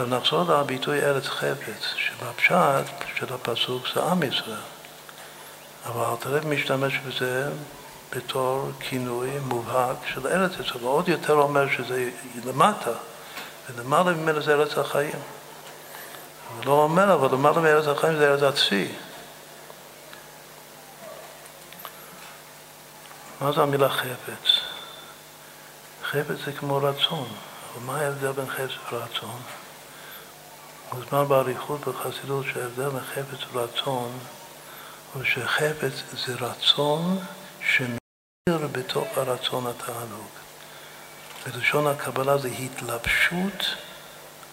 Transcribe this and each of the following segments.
נחזור לביטוי ארץ חפץ, שבפשט של הפסוק זה עם ישראל. אבל אלתרעב משתמש בזה בתור כינוי מובהק של ארץ ישראל, ועוד יותר אומר שזה למטה, ולמעלה ממנו זה ארץ החיים. הוא לא אומר, אבל למעלה מארץ החיים זה ארץ הצבי. מה זה המילה חפץ? חפץ זה כמו רצון, אבל מה ההבדל בין חפץ ורצון? מוזמן באריכות בחסידות שההבדל בין חפץ ורצון הוא שחפץ זה רצון שמאיר בתוך הרצון התענוג. בלשון הקבלה זה התלבשות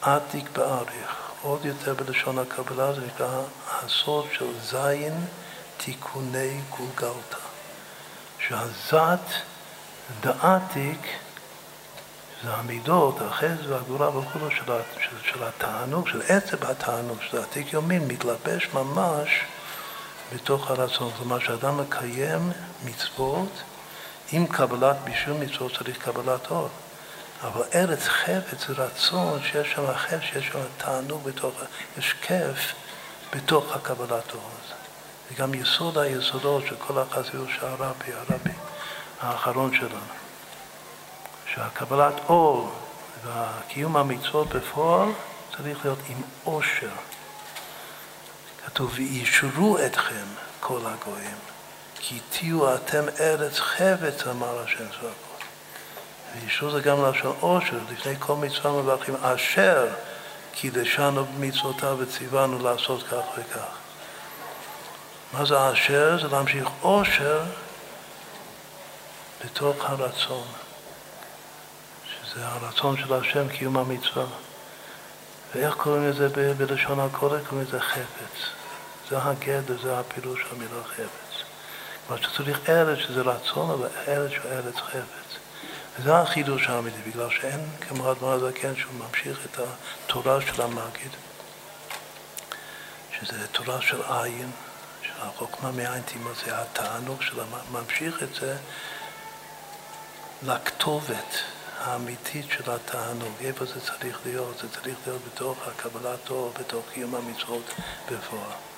עתיק באריך. עוד יותר בלשון הקבלה זה נקרא הסוד של זין תיקוני גולגלתא. שהזת דעתיק זה המידות, החסד והגבורה וכולו של, של, של התענוג, של עצב התענוג, של עתיק יומין, מתלבש ממש בתוך הרצון. כלומר, שאדם מקיים מצוות עם קבלת בישול מצוות צריך קבלת אור. אבל ארץ חפץ זה רצון שיש שם חפץ, שיש שם תענוג בתוך, יש כיף בתוך הקבלת אור. זה גם יסוד היסודות של כל החסידות של הרבי, הרבי האחרון שלנו. שהקבלת אור והקיום המצוות בפועל צריך להיות עם עושר. כתוב, וישרו אתכם כל הגויים, כי תהיו אתם ארץ חפץ, אמר השם צבאות. וישרו זה גם לשון עושר, לפני כל מצווה מברכים אשר קידשנו במצוותיו וציוונו לעשות כך וכך. מה זה אשר? זה להמשיך עושר בתוך הרצון. זה הרצון של השם, קיום המצווה. ואיך קוראים לזה ב- בלשון הקורא? קוראים לזה חפץ. זה הגדר, זה הפילוש של המילה חפץ. כלומר שצריך ארץ שזה רצון, אבל ארץ שהוא ארץ חפץ. וזה החידוש האמיתי, בגלל שאין כמו אדמו"ר הזקן שהוא ממשיך את התורה של המגיד, שזה תורה של עין, של החוכמה מעין זה התענוג של ממשיך את זה לכתובת. האמיתית של התענוג, איפה זה צריך להיות? זה צריך להיות בתוך הקבלת תור, בתוך קיום המצוות בפועל.